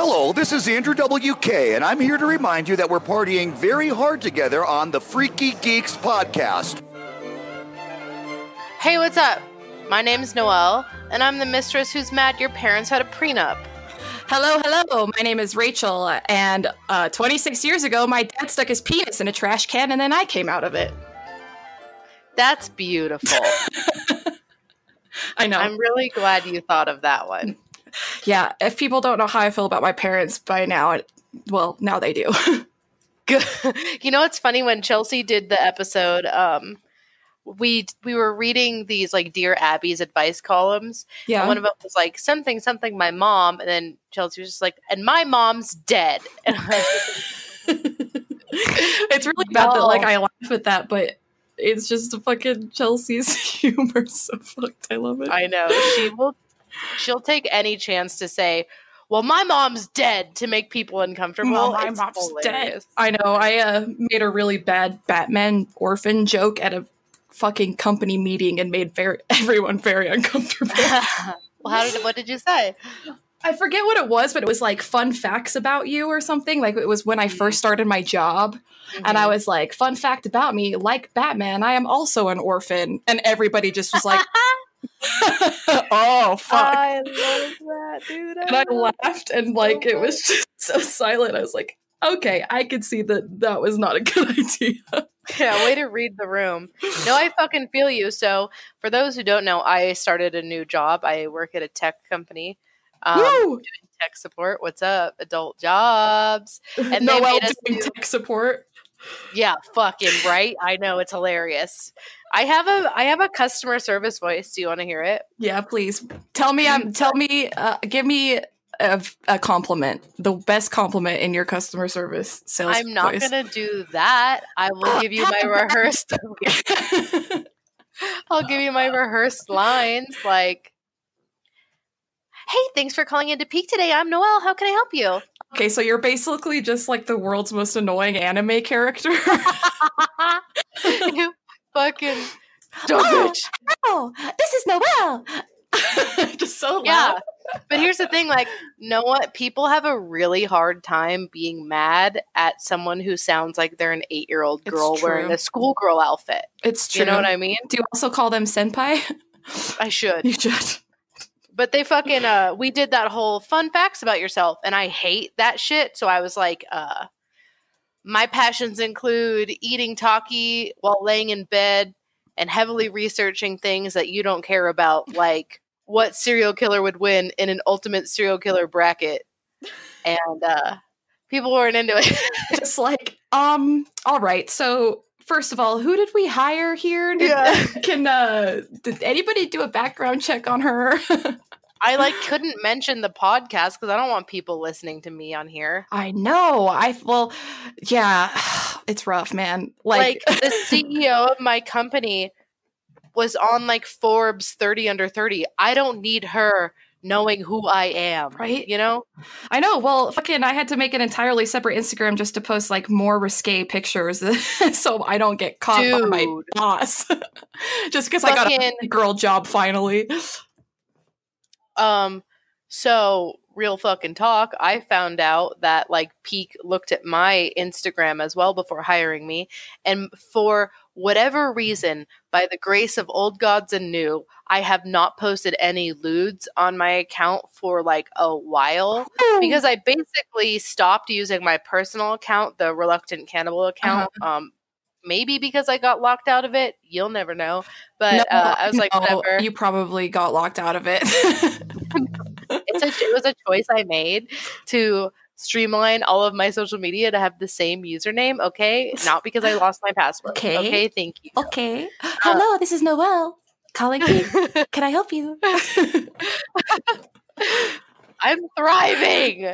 Hello, this is Andrew WK, and I'm here to remind you that we're partying very hard together on the Freaky Geeks podcast. Hey, what's up? My name's Noelle, and I'm the mistress who's mad your parents had a prenup. Hello, hello. My name is Rachel, and uh, 26 years ago, my dad stuck his penis in a trash can, and then I came out of it. That's beautiful. I know. I'm really glad you thought of that one. Yeah, if people don't know how I feel about my parents by now, it, well, now they do. Good. you know, it's funny when Chelsea did the episode. Um, we we were reading these like Dear Abby's advice columns. yeah. One of them was like something something my mom, and then Chelsea was just like, and my mom's dead. And it's really bad that like I laugh at that, but it's just fucking Chelsea's humor so fucked. I love it. I know she will. She'll take any chance to say, "Well, my mom's dead" to make people uncomfortable. Well, my It's mom's dead. I know. I uh, made a really bad Batman orphan joke at a fucking company meeting and made very everyone very uncomfortable. well, how did what did you say? I forget what it was, but it was like fun facts about you or something. Like it was when I first started my job, and I was like, "Fun fact about me: like Batman, I am also an orphan." And everybody just was like, "Oh fuck!" I love that, dude. and I love laughed, and like it was just so silent. I was like, "Okay, I could see that that was not a good idea." Yeah, way to read the room. No, I fucking feel you. So, for those who don't know, I started a new job. I work at a tech company. Um, Woo! tech support. What's up? Adult jobs. and they Noel made us doing do- tech support. Yeah, fucking right. I know it's hilarious. I have a I have a customer service voice. Do you want to hear it? Yeah, please tell me. I'm tell me. Uh, give me a, a compliment. The best compliment in your customer service sales. I'm not voice. gonna do that. I will give you my rehearsed. I'll give you my rehearsed lines like. Hey, thanks for calling into Peak today. I'm Noelle. How can I help you? okay, so you're basically just like the world's most annoying anime character. you fucking dumb Oh, bitch. oh, this is Noel. just so loud. Yeah. But here's the thing like, know what? People have a really hard time being mad at someone who sounds like they're an eight year old girl wearing a schoolgirl outfit. It's true. You know what I mean? Do you also call them senpai? I should. you should. But they fucking uh we did that whole fun facts about yourself and I hate that shit. So I was like, uh my passions include eating talkie while laying in bed and heavily researching things that you don't care about, like what serial killer would win in an ultimate serial killer bracket. And uh people weren't into it. just like, um, all right. So first of all, who did we hire here? Did, Yeah. Can uh did anybody do a background check on her? I like couldn't mention the podcast because I don't want people listening to me on here. I know. I well, yeah, it's rough, man. Like, like the CEO of my company was on like Forbes 30 under 30. I don't need her knowing who I am. Right? You know? I know. Well, fucking, I had to make an entirely separate Instagram just to post like more risque pictures, so I don't get caught by my boss. just because I got a girl job finally. Um so real fucking talk, I found out that like Peak looked at my Instagram as well before hiring me and for whatever reason by the grace of old gods and new, I have not posted any lewds on my account for like a while. because I basically stopped using my personal account, the reluctant cannibal account. Uh-huh. Um, maybe because I got locked out of it. You'll never know. But No, uh, I was like, whatever. You probably got locked out of it. it's a, it was a choice I made to streamline all of my social media to have the same username. Okay, not because I lost my password. Okay. Okay, thank you. okay. Hello, this is Noelle. Calling you. Can I help you? I'm thriving.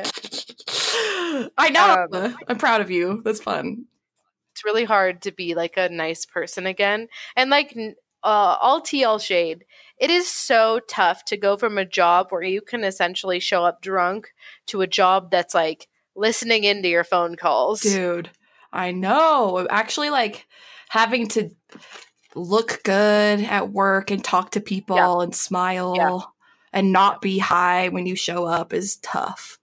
I know. Um, I'm proud of you. That's fun. it's really hard to be like a nice person again. And like n- uh, all TL shade, it is so tough to go from a job where you can essentially show up drunk to a job that's like listening into your phone calls. Dude, I know. Actually, like having to look good at work and talk to people and smile Yeah. and not be high when you show up is tough.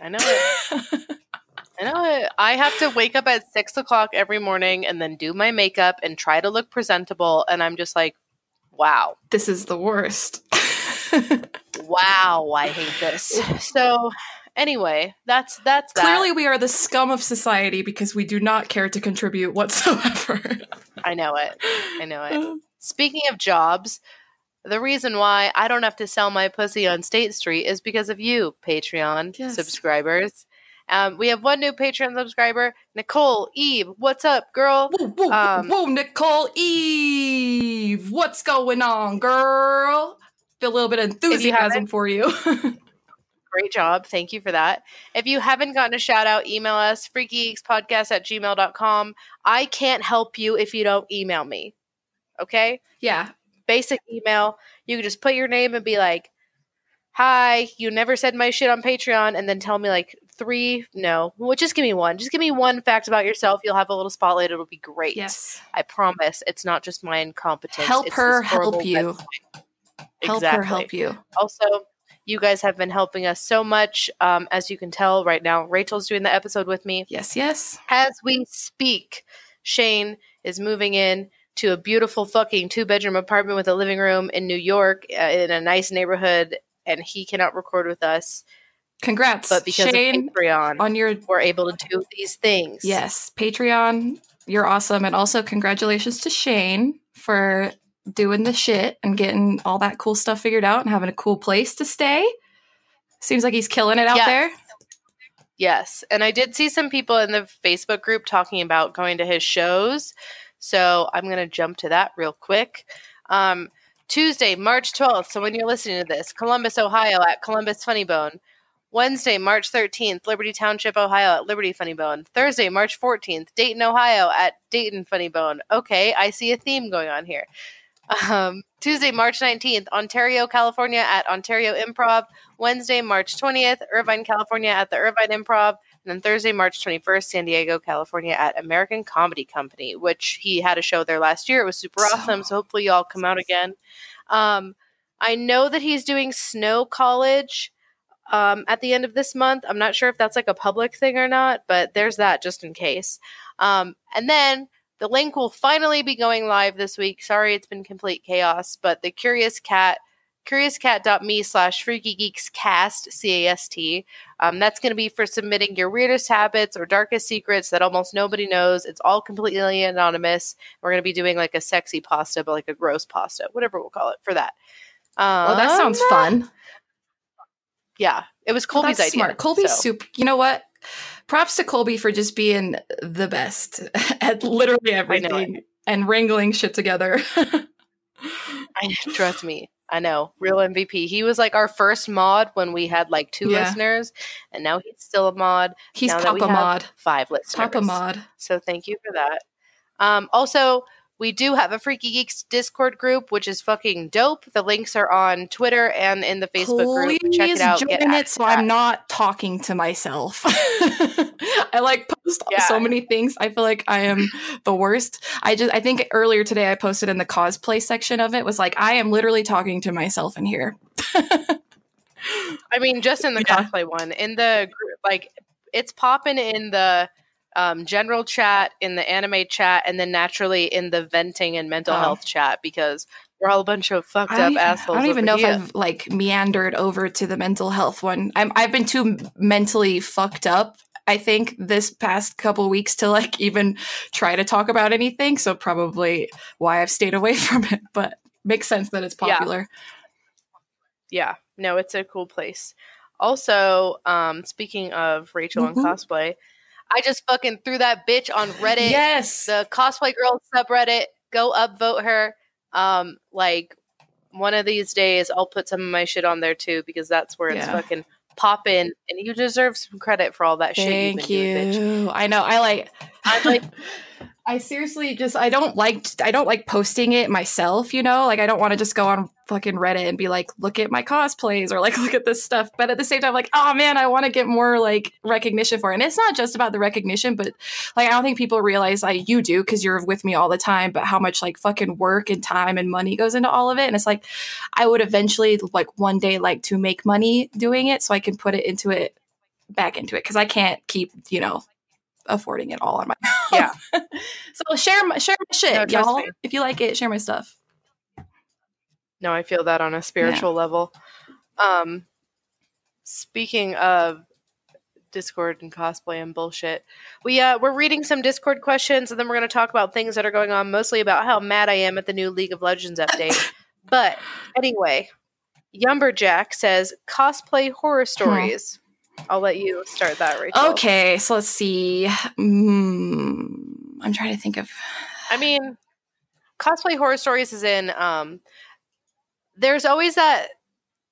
I know it. I know. I have to wake up at six o'clock every morning and then do my makeup and try to look presentable. And I'm just like, wow. This is the worst. wow, I hate this. So anyway, that's that's that. Clearly we are the scum of society because we do not care to contribute whatsoever. I know it. I know it. Speaking of jobs, the reason why I don't have to sell my pussy on State Street is because of you, Patreon Yes. subscribers. Um, we have one new Patreon subscriber, Nicole Eve. What's up, girl? Whoa, whoa, Um, whoa, Nicole Eve, what's going on, girl? Feel a little bit of enthusiasm haven't- for you. Great job. Thank you for that. If you haven't gotten a shout out, email us freakygeekspodcast at gmail.com. I can't help you if you don't email me. Okay? yeah, Basic email. You can just put your name and be like, Hi, you never said my shit on Patreon, and then tell me like three, no, well, just give me one. Just give me one fact about yourself. You'll have a little spotlight. It'll be great. yes. I promise. It's not just my incompetence. Help It's her help you. website. Help her help you. also you guys have been helping us so much um, as you can tell right now rachel's doing the episode with me Yes, yes. as we speak shane is moving in to a beautiful fucking two bedroom apartment with a living room in new york uh, in a nice neighborhood and he cannot record with us Congrats, but because Shane, of patreon on your we're able to do these things yes Patreon. You're awesome, and also congratulations to Shane for doing the shit and getting all that cool stuff figured out and having a cool place to stay. Seems like he's killing it out Yes. there. Yes. And I did see some people in the Facebook group talking about going to his shows. So I'm going to jump to that real quick. Um, Tuesday, March 12th. So when you're listening to this, Columbus, Ohio at Columbus Funny Bone. Wednesday, March 13th, Liberty Township, Ohio at Liberty Funny Bone. Thursday, March 14th, Dayton, Ohio at Dayton Funny Bone. Okay, I see a theme going on here. Um, Tuesday, March 19th, Ontario, California at Ontario Improv. Wednesday, March 20th, Irvine, California at the Irvine Improv. And then Thursday, March 21st, San Diego, California at American Comedy Company, which he had a show there last year. It was super So- awesome. So hopefully y'all come out again. Um, I know that he's doing Snow College um, at the end of this month. I'm not sure if that's like a public thing or not, but there's that just in case. Um, and then the link will finally be going live this week. Sorry, it's been complete chaos, but the Curious Cat, curiouscat.me slash freaky geeks cast, C A S T. Um, that's going to be for submitting your weirdest habits or darkest secrets that almost nobody knows. It's all completely anonymous. We're going to be doing like a sexy pasta, but like a gross pasta, whatever we'll call it for that. Um, Well, that sounds fun. Yeah, it was Colby's that's idea. smart. Colby's so. super. You know what? Props to Colby for just being the best at literally everything and wrangling shit together. I trust me. I know. Real MVP. He was like our first mod when we had like two Yeah. listeners, and now he's still a mod. He's now Papa Mod. Five listeners. Papa Mod. So thank you for that. Um, also, we do have a Freaky Geeks Discord group, which is fucking dope. The links are on Twitter and in the Facebook Please group. Check it out. join Get it so to I'm not talking to myself. I like post Yeah. so many things. I feel like I am the worst. I just I think earlier today I posted in the cosplay section of it was like I am literally talking to myself in here. I mean, just in the Yeah. cosplay one, in the group, like it's popping in the um, general chat, in the anime chat, and then naturally in the venting and mental Oh. health chat because we're all a bunch of fucked up even, assholes. I don't even know over if. I've like meandered over to the mental health one. I'm I've been too mentally fucked up. I think this past couple weeks to like even try to talk about anything. So probably why I've stayed away from it. But makes sense that it's popular. Yeah, no, it's a cool place. Also, um, speaking of Rachel and Mhm. cosplay, I just fucking threw that bitch on Reddit. Yes. the cosplay girl subreddit go upvote her um like one of these days i'll put some of my shit on there too because that's where it's Yeah. fucking popping and you deserve some credit for all that shit Thank been doing bitch. I know. I like. I'm like- I seriously just I don't like I don't like posting it myself. You know, like I don't want to just go on fucking Reddit and be like, look at my cosplays or like look at this stuff. But at the same time, like, oh man, I want to get more like recognition for it. And it's not just about the recognition, but like I don't think people realize like you do because you're with me all the time. But how much like fucking work and time and money goes into all of it. And it's like I would eventually like one day like to make money doing it so I can put it into it back into it because I can't keep, you know, affording it all on my Yeah. so share my share my shit, No, y'all. me. If you like it, share my stuff. No, I feel that on a spiritual level. Um, speaking of Discord and cosplay and bullshit, we uh, we're reading some Discord questions, and then we're going to talk about things that are going on, mostly about how mad I am at the new League of Legends update. but anyway, Yumberjack says cosplay horror stories. I'll let you start that, Rachel. Okay, so let's see. Mm, I'm trying to think of. I mean, cosplay horror stories is in. Um, there's always that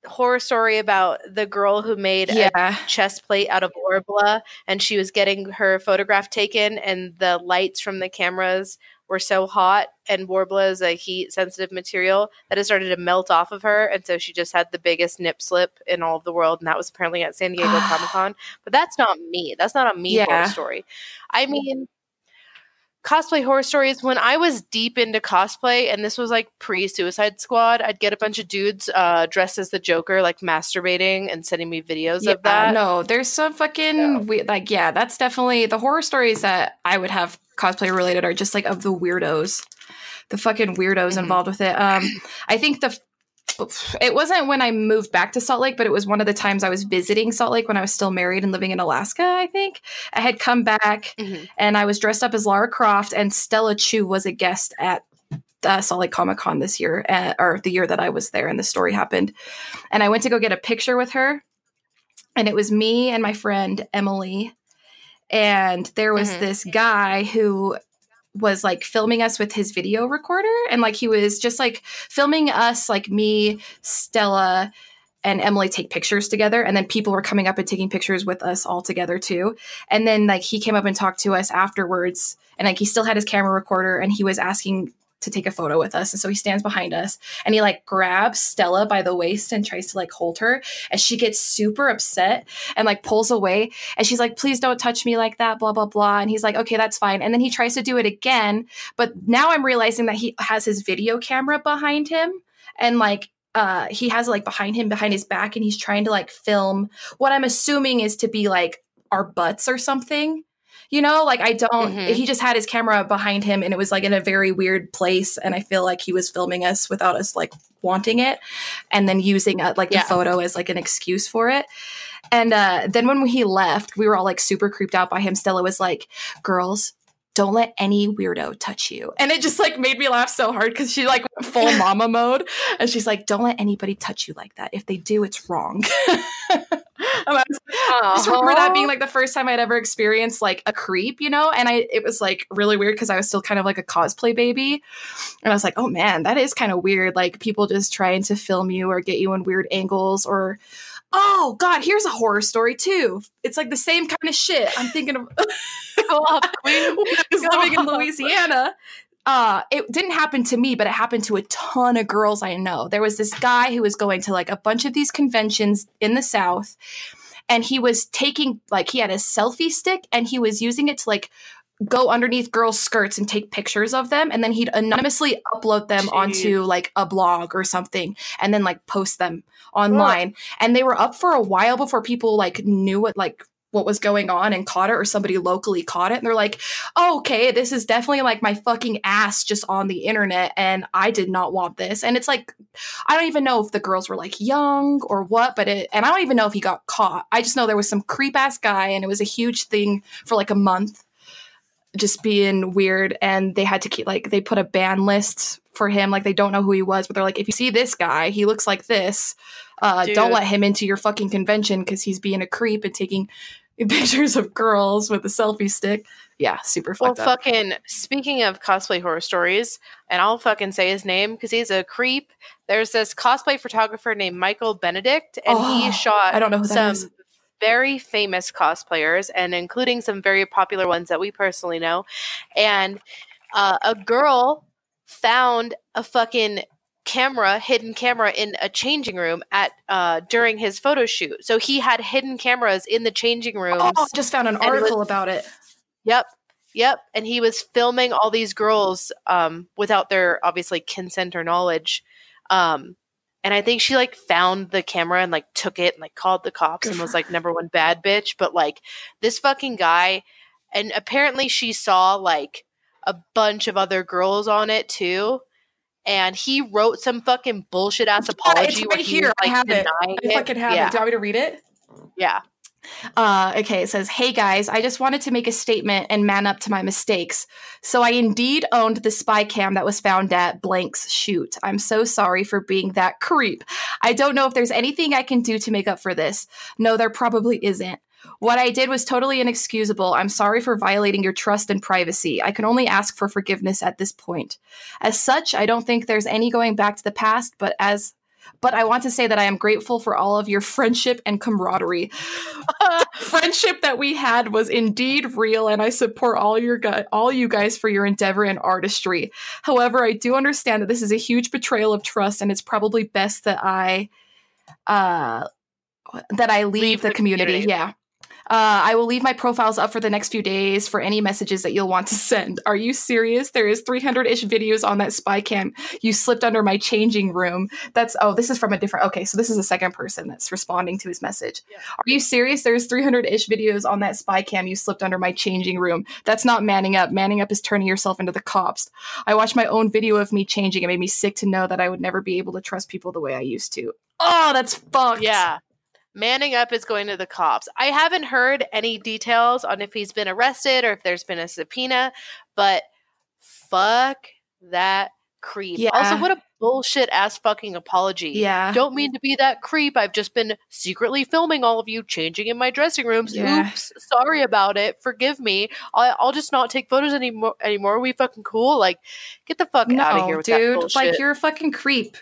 horror story about the girl who made a Yeah, chest plate out of Worbla and she was getting her photograph taken and the lights from the cameras were so hot and Worbla is a heat sensitive material that it started to melt off of her and so she just had the biggest nip slip in all of the world and that was apparently at San Diego Comic Con. But that's not me. That's not a me horror Yeah. story. I mean cosplay horror stories when i was deep into cosplay and this was like pre-suicide squad i'd get a bunch of dudes uh, dressed as the joker like masturbating and sending me videos yeah. of that No, there's some fucking No. we- like yeah. That's definitely the horror stories that I would have cosplay related are just like of the weirdos, the fucking weirdos Mhm. involved with it. Um, I think the it wasn't when I moved back to Salt Lake, but it was one of the times I was visiting Salt Lake when I was still married and living in Alaska. I think I had come back Mhm. and I was dressed up as Lara Croft, and Stella Chuu was a guest at uh, Salt Lake Comic Con this year, uh, or the year that I was there, and the story happened. And I went to go get a picture with her, and it was me and my friend Emily, and there was Mhm. this guy who was like filming us with his video recorder and like he was just like filming us like me stella and emily take pictures together and then people were coming up and taking pictures with us all together too. And then like he came up and talked to us afterwards and like he still had his camera recorder and he was asking to take a photo with us. And so he stands behind us and he like grabs stella by the waist and tries to like hold her. And she gets super upset and like pulls away. And she's like please don't touch me like that blah blah blah. And he's like okay that's fine. And then he tries to do it again. But now i'm realizing that he has his video camera behind him and like uh he has like behind him behind his back and he's trying to like film what i'm assuming is to be like our butts or something you know like i don't Mhm. he just had his camera behind him and it was like in a very weird place and i feel like he was filming us without us like wanting it and then using uh, like Yeah. the photo as like an excuse for it and uh, then when he left, we were all like super creeped out by him. Stella was like, "Girls, don't let any weirdo touch you," and it just like made me laugh so hard because she like full mama mode, and she's like, "Don't let anybody touch you like that. If they do, it's wrong." I just remember that being like the first time I'd ever experienced like a creep, you know, and I it was like really weird because I was still kind of like a cosplay baby, and I was like, oh man, that is kind of weird. Like people just trying to film you or get you in weird angles or. Oh God! Here's a horror story too. It's like the same kind of shit. I'm thinking of Go off, queen. when I was living in. Louisiana. Uh, it didn't happen to me, but it happened to a ton of girls I know. There was this guy who was going to like a bunch of these conventions in the South, and he was taking like he had a selfie stick and he was using it to like go underneath girls' skirts and take pictures of them, and then he'd anonymously upload them Jeez. onto like a blog or something, and then like post them online. And they were up for a while before people like knew what like what was going on and caught it or somebody locally caught it and they're like oh, okay this is definitely like my fucking ass just on the internet and i did not want this and it's like i don't even know if the girls were like young or what but it and i don't even know if he got caught i just know there was some creep ass guy and it was a huge thing for like a month just being weird and they had to keep like they put a ban list for him like they don't know who he was but they're like if you see this guy he looks like this uh, don't let him into your fucking convention because he's being a creep and taking pictures of girls with a selfie stick yeah super Well, up fucking speaking of cosplay horror stories, and I'll fucking say his name because he's a creep. There's this cosplay photographer named Michael Benedict, and Oh, he shot I don't know who that some is. Very famous cosplayers, and including some very popular ones that we personally know. And uh, a girl found a fucking camera, hidden camera in a changing room at uh, during his photo shoot. So he had hidden cameras in the changing rooms. oh just found an it was- article about it Yep. Yep. And he was filming all these girls um, without their obviously consent or knowledge. Um, and I think she like found the camera and like took it and like called the cops Good and was like number one bad bitch. But like this fucking guy, and apparently she saw like a bunch of other girls on it too. And he wrote some fucking bullshit ass apology. it's where right he here. was, I have it. I fucking have yeah. it. Do you want me to read it? Yeah. Uh, okay, it says, Hey guys, I just wanted to make a statement and man up to my mistakes. So I indeed owned the spy cam that was found at Blank's shoot. I'm so sorry for being that creep. I don't know if there's anything I can do to make up for this. No, there probably isn't. What I did was totally inexcusable. I'm sorry for violating your trust and privacy. I can only ask for forgiveness at this point. As such, I don't think there's any going back to the past, but as but I want to say that I am grateful for all of your friendship and camaraderie. friendship that we had was indeed real, and I support all your gu- all you guys for your endeavor and artistry. However, I do understand that this is a huge betrayal of trust, and it's probably best that I uh, that I leave, Leave the, the community. community. Yeah. Uh, I will leave my profiles up for the next few days for any messages that you'll want to send. Are you serious? There is 300-ish videos on that spy cam. You slipped under my changing room. That's oh, this is from a different. Okay, so this is a second person that's responding to his message. Yeah. Are you serious? There's 300-ish videos on that spy cam. You slipped under my changing room. That's not manning up. Manning up is turning yourself into the cops. I watched my own video of me changing. It made me sick to know that I would never be able to trust people the way I used to. Oh, that's fucked. Yeah. Manning up is going to the cops. I haven't heard any details on if he's been arrested or if there's been a subpoena, but fuck that creep. Yeah. Also, what a bullshit ass fucking apology. Yeah. Don't mean to be that creep. I've just been secretly filming all of you changing in my dressing rooms. Yeah. Oops. Sorry about it. Forgive me. I'll, I'll just not take photos anymore. Anymore. Are we fucking cool? Like, get the fuck out of here with dude. Like you're a fucking creep.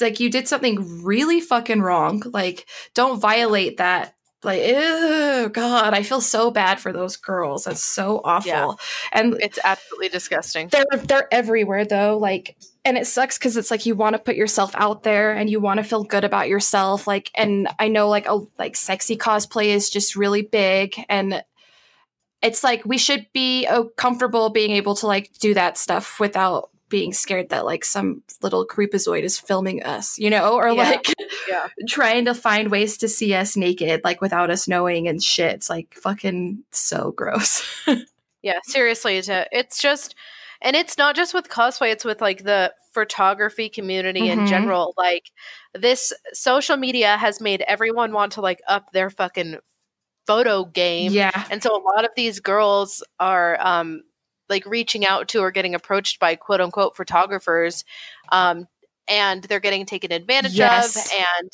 Like you did something really fucking wrong. Like don't violate that. Like, oh God, I feel so bad for those girls. That's so awful. Yeah. And it's absolutely disgusting. they're they're everywhere though. Like, and it sucks because it's like you want to put yourself out there and you want to feel good about yourself. Like, and I know like a like sexy cosplay is just really big and. It's like we should be uh, comfortable being able to like do that stuff without being scared that like some little creepazoid is filming us, you know, or Yeah. like Yeah. trying to find ways to see us naked, like without us knowing and shit. It's like fucking so gross. Yeah, seriously, it's, just, and it's not just with cosplay; it's with like the photography community in Mhm. general. Like this social media has made everyone want to like up their fucking photo game, yeah. and so a lot of these girls are um like reaching out to or getting approached by quote unquote photographers, um, and they're getting taken advantage Yes. of, and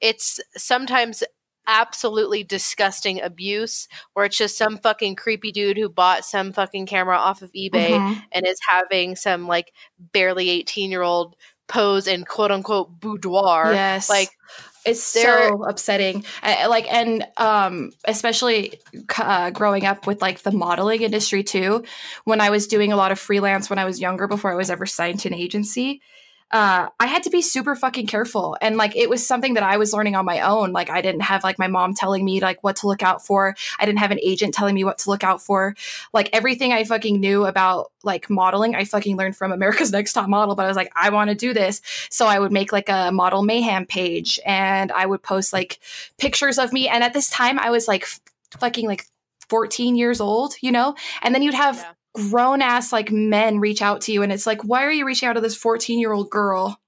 it's sometimes absolutely disgusting abuse where it's just some fucking creepy dude who bought some fucking camera off of eBay Mhm. and is having some like barely 18 year old pose in quote unquote boudoir. Yes. Like it's they're- so upsetting. I, I like, and um, especially uh, growing up with like the modeling industry too. When I was doing a lot of freelance when I was younger, before I was ever signed to an agency, uh, I had to be super fucking careful. And like, it was something that I was learning on my own. Like, I didn't have like my mom telling me like what to look out for. I didn't have an agent telling me what to look out for. Like, everything I fucking knew about like modeling, I fucking learned from America's Next Top Model. But I was like, I want to do this. So I would make like a model mayhem page and I would post like pictures of me. And at this time, I was like f- fucking like 14 years old, you know? And then you'd have Yeah. Grown ass like men reach out to you and it's like why are you reaching out to this 14 year old girl?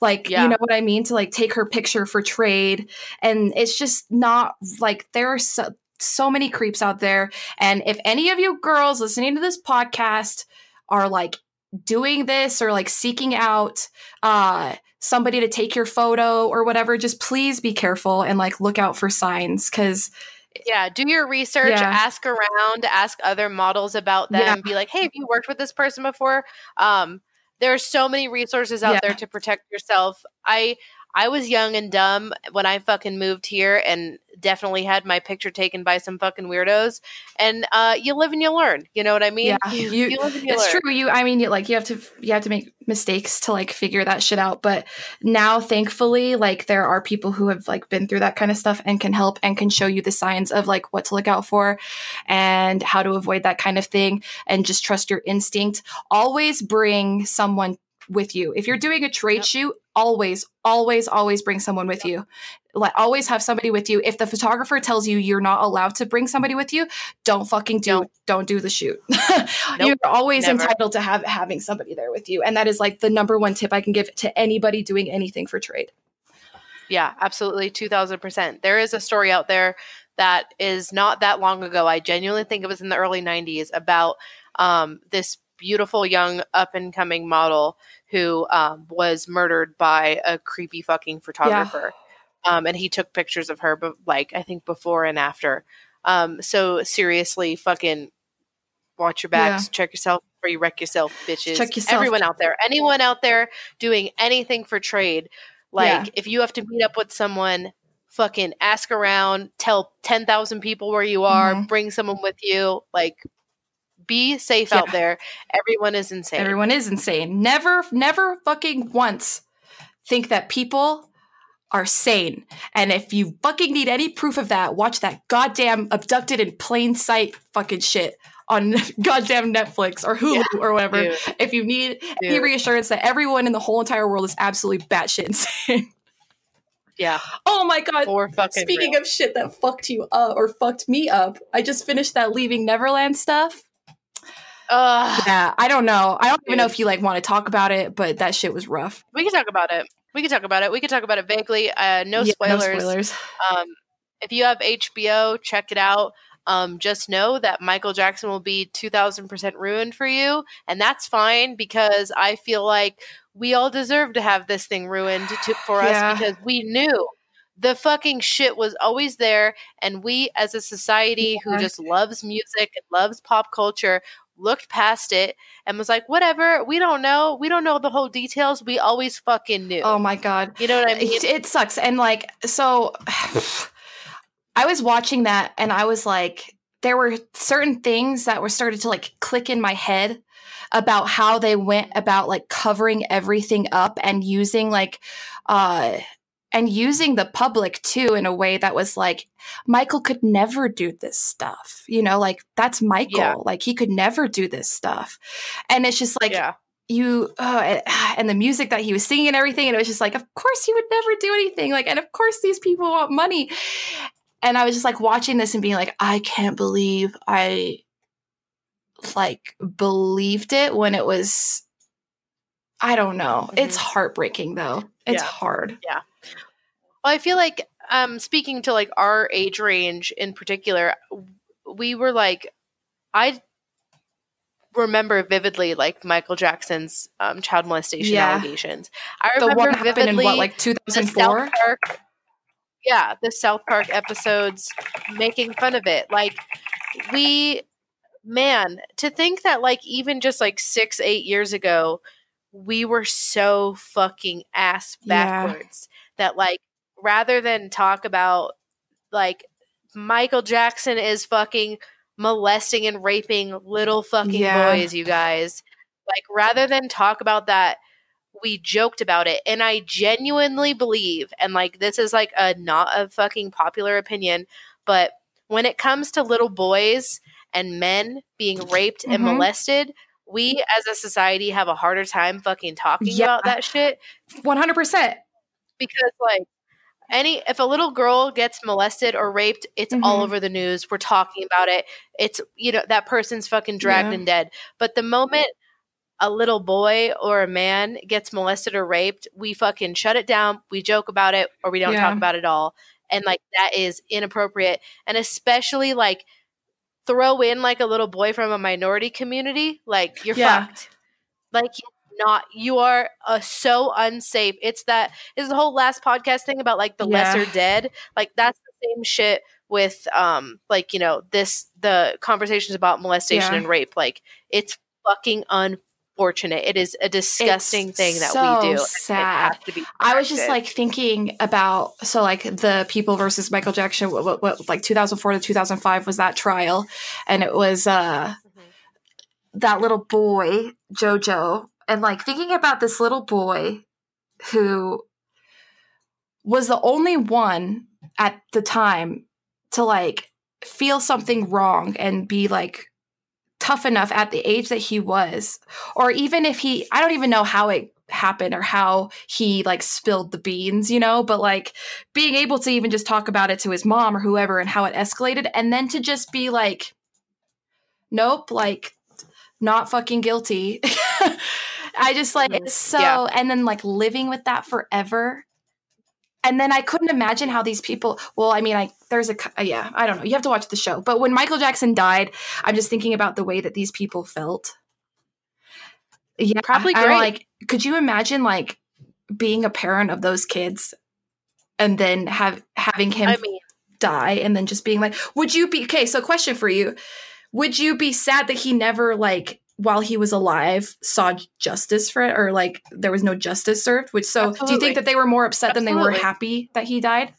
Like Yeah. you know what i mean? To like take her picture for trade. And it's just not like there are so, so many creeps out there. And if any of you girls listening to this podcast are like doing this or like seeking out uh somebody to take your photo or whatever just please be careful and like look out for signs because Yeah, do your research, Yeah. ask around, ask other models about them, Yeah. be like, "Hey, have you worked with this person before?" Um, there are so many resources out Yeah. there to protect yourself. I I was young and dumb when I fucking moved here, and definitely had my picture taken by some fucking weirdos. And uh, you live and you learn. You know what I mean? Yeah, you, you- you live and you it's learn. true you i mean you like you have to you have to make mistakes to like figure that shit out but now thankfully like there are people who have like been through that kind of stuff and can help and can show you the signs of like what to look out for and how to avoid that kind of thing and just trust your instinct always bring someone with you. If you're doing a trade Yep. shoot, always, always, always bring someone with you. Like always have somebody with you. If the photographer tells you you're not allowed to bring somebody with you, don't fucking do Don't. don't do the shoot. Nope, you're always never. entitled to have having somebody there with you. And that is like the number one tip I can give to anybody doing anything for trade. Yeah, absolutely. 2000%. There is a story out there that is not that long ago. I genuinely think it was in the early 90s about um, this beautiful young up and coming model who um, was murdered by a creepy fucking photographer. Um, and he took pictures of her, but like I think before and after. Um, so seriously, fucking watch your backs, check yourself before you wreck yourself, bitches. Check yourself. Everyone out there, anyone out there doing anything for trade, like Yeah. if you have to meet up with someone, fucking ask around, tell ten thousand people where you are, Mhm. bring someone with you, like be safe Yeah. out there. Everyone is insane. Everyone is insane. Never, never fucking once think that people are sane. And if you fucking need any proof of that, watch that goddamn abducted in plain sight fucking shit on goddamn Netflix or Hulu Yeah, or whatever. Dude, If you need any reassurance that everyone in the whole entire world is absolutely batshit insane. yeah, oh my god. for fucking Speaking real. of shit that fucked you up or fucked me up, I just finished that Leaving Neverland stuff. Ugh. Yeah, I don't know. I don't even know if you like want to talk about it, but that shit was rough. we can talk about it. We can talk about it. We can talk about it vaguely. Uh, no Yeah, spoilers. No spoilers. Um, if you have HBO, check it out. Um, just know that Michael Jackson will be 2000% ruined for you. And that's fine because I feel like we all deserve to have this thing ruined to, for Yeah. us because we knew the fucking shit was always there. And we, as a society who just loves music and loves pop culture, looked past it and was like, whatever, we don't know. We don't know the whole details. We always fucking knew. Oh my god. you know what I mean? It, it sucks. And like, so I was watching that and I was like, there were certain things that were started to like click in my head about how they went about like covering everything up and using like, uh, and using the public too in a way that was like Michael could never do this stuff. You know, like that's Michael. Yeah. Like he could never do this stuff. And it's just like yeah. you uh, and the music that he was singing and everything and it was just like of course he would never do anything like and of course these people want money and i was just like watching this and being like i can't believe i like believed it when it was i don't know it's Mhm. heartbreaking though it's hard. Yeah. hard Well, I feel like um speaking to like our age range in particular, we were like I remember vividly like Michael Jackson's um child molestation Yeah. allegations. I the remember one happened in vividly what like 2004 Yeah, the South Park episodes making fun of it. Like we man, to think that like even just like 6 8 years ago we were so fucking ass Yeah. backwards that like rather than talk about like Michael Jackson is fucking molesting and raping little fucking Yeah. boys, you guys. Like rather than talk about that, we joked about it. And I genuinely believe, and like this is like a not a fucking popular opinion, but when it comes to little boys and men being raped and Mhm. molested, we as a society have a harder time fucking talking Yeah. about that shit 100% because like any if a little girl gets molested or raped it's all Mhm. over the news we're talking about it it's you know that person's fucking dragged Yeah. and dead but the moment a little boy or a man gets molested or raped we fucking shut it down we joke about it or we don't Yeah. talk about it at all and like that is inappropriate and especially like throw in like a little boy from a minority community like you're Yeah. fucked like you're not you are uh, so unsafe it's that is the whole last podcast thing about like the Yeah. lesser dead like that's the same shit with um like you know this the conversations about molestation Yeah. and rape like it's fucking unfortunate it is a disgusting It's thing that so we do sad. to be I was just like thinking about so like the people versus Michael Jackson what, what, what like 2004 to 2005 was that trial and it was uh Mhm. that little boy Jojo and like thinking about this little boy who was the only one at the time to like feel something wrong and be like tough enough at the age that he was or even if he I don't even know how it happened or how he like spilled the beans, you know, but like being able to even just talk about it to his mom or whoever and how it escalated and then to just be like nope, like not fucking guilty. I just like it's so yeah. and then like living with that forever. And then I couldn't imagine how these people. Well, I mean, I there's a yeah, I don't know. You have to watch the show. But when Michael Jackson died, I'm just thinking about the way that these people felt. Yeah, probably great. like, could you imagine like being a parent of those kids, and then have having him I mean, die, and then just being like, would you be okay? So, question for you: Would you be sad that he never like while he was alive saw justice for it or like there was no justice served which so Absolutely. do you think that they were more upset Absolutely. than they were happy that he died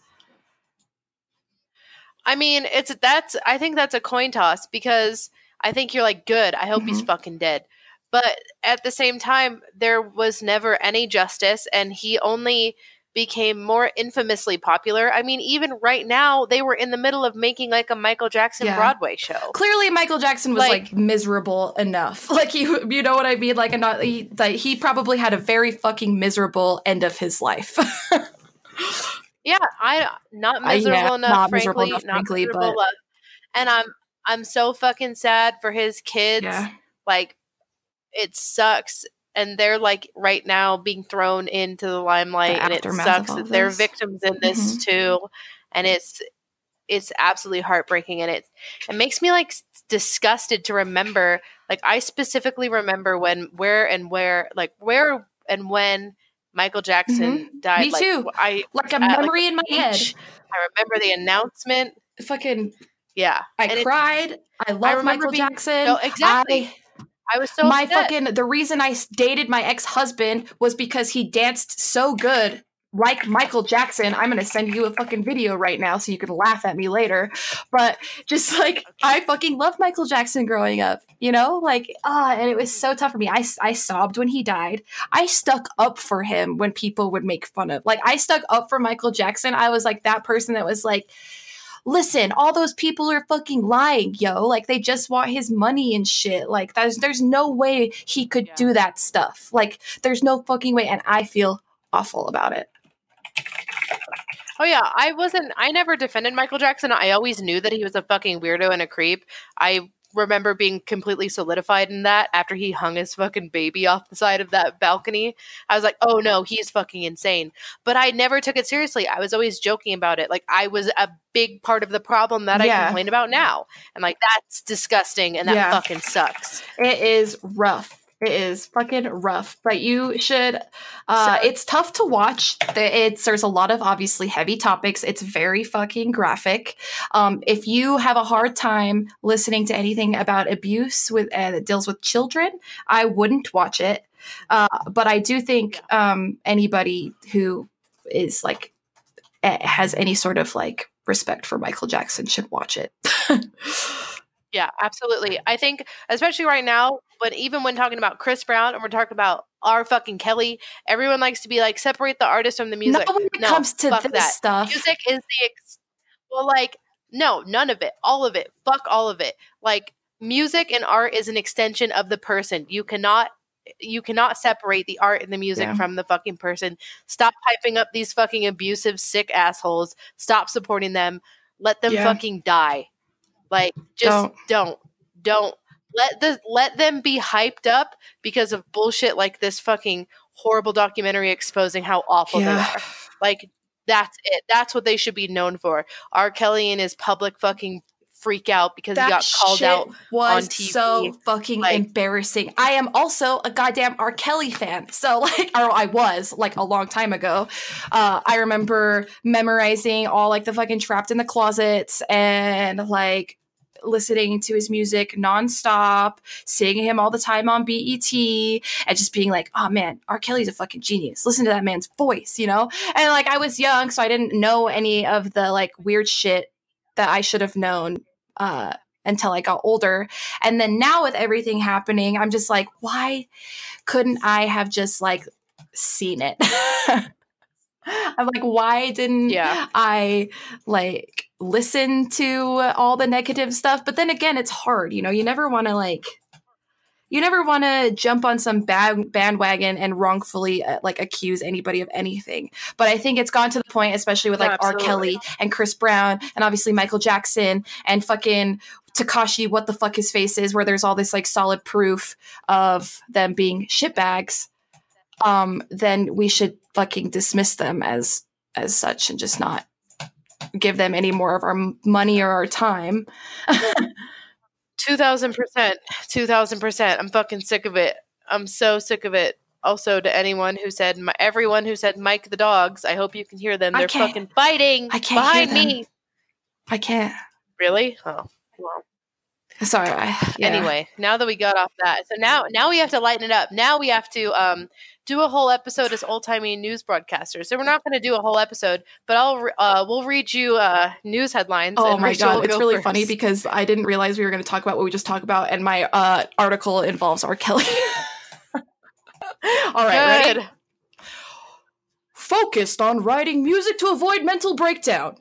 i mean it's that's i think that's a coin toss because i think you're like good i hope mm-hmm. he's fucking dead but at the same time there was never any justice and he only became more infamously popular. I mean, even right now, they were in the middle of making like a Michael Jackson yeah. Broadway show. Clearly, Michael Jackson was like, like, miserable enough. Like he, you know what I mean? Like, not he, like, he probably had a very fucking miserable end of his life. yeah, I not miserable uh, yeah, enough, not frankly, miserable enough, not frankly, miserable but... enough. And I'm I'm so fucking sad for his kids. Yeah. Like, it sucks and they're like right now being thrown into the limelight the and it sucks that they're victims in this mm-hmm. too and it's it's absolutely heartbreaking and it it makes me like disgusted to remember like i specifically remember when where and where like where and when michael jackson mm-hmm. died me like, too. i like a memory like, in my head. I remember the announcement. Fucking yeah i and cried. I love michael being, jackson. No, exactly. I, I was so my upset. fucking the reason I dated my ex husband was because he danced so good like Michael Jackson. I'm gonna send you a fucking video right now so you can laugh at me later. But just like I fucking loved Michael Jackson growing up, you know, like ah, and it was so tough for me. I I sobbed when he died. I stuck up for him when people would make fun of. Like I stuck up for Michael Jackson. I was like that person that was like listen, all those people are fucking lying, yo. Like they just want his money and shit. Like there's there's no way he could yeah. do that stuff. Like there's no fucking way. And I feel awful about it. Oh yeah, I wasn't. I never defended Michael Jackson. I always knew that he was a fucking weirdo and a creep. I remember being completely solidified in that after he hung his fucking baby off the side of that balcony. I was like, oh no, he's fucking insane. But I never took it seriously. I was always joking about it. Like I was a big part of the problem that yeah. I complain about now. And like that's disgusting and that yeah. fucking sucks. It is rough. It is fucking rough, but you should. Uh, so, it's tough to watch. It's there's a lot of obviously heavy topics. It's very fucking graphic. Um, if you have a hard time listening to anything about abuse with uh, that deals with children, I wouldn't watch it. Uh, but I do think um, anybody who is like has any sort of like respect for Michael Jackson should watch it. Yeah, absolutely. I think, especially right now, but even when talking about Chris Brown and we're talking about R. fucking Kelly, everyone likes to be like separate the artist from the music. No, when it no, comes to this that. stuff, music is the ex- well, like no, none of it, all of it, fuck all of it. Like music and art is an extension of the person. You cannot you cannot separate the art and the music yeah. from the fucking person. Stop hyping up these fucking abusive, sick assholes. Stop supporting them. Let them yeah. fucking die. Like just don't. don't don't let the let them be hyped up because of bullshit like this fucking horrible documentary exposing how awful yeah. they are. Like that's it. That's what they should be known for. R. Kelly and his public fucking freak out because that he got called out was on TV. so fucking like, embarrassing. I am also a goddamn R. Kelly fan. So like or I was like a long time ago. Uh I remember memorizing all like the fucking trapped in the closets and like listening to his music nonstop, seeing him all the time on BET, and just being like, oh man, R. Kelly's a fucking genius. Listen to that man's voice, you know? And like I was young, so I didn't know any of the like weird shit that I should have known uh until I got older. And then now with everything happening, I'm just like, why couldn't I have just like seen it? I'm like, why didn't yeah. I like listen to all the negative stuff? But then again, it's hard, you know, you never want to like you never want to jump on some bad bandwagon and wrongfully uh, like accuse anybody of anything. But I think it's gone to the point, especially with like R. Kelly and Chris Brown and obviously Michael Jackson and fucking Tekashi, what the fuck his face is, where there's all this like solid proof of them being shitbags. Um, then we should fucking dismiss them as as such and just not give them any more of our money or our time. Two thousand percent, two thousand percent. I'm fucking sick of it. I'm so sick of it. Also, to anyone who said, my, everyone who said Mike the dogs, I hope you can hear them. They're fucking fighting I can't behind me. I can't. Really? Oh, well. Sorry. I, yeah. Anyway, now that we got off that, so now now we have to lighten it up. Now we have to um, do a whole episode as old timey news broadcasters. So we're not going to do a whole episode, but I'll re- uh, we'll read you uh, news headlines. Oh and my Rachel god, it's go really first. funny because I didn't realize we were going to talk about what we just talked about, and my uh, article involves R. Kelly. All right, ready? Focused on writing music to avoid mental breakdown.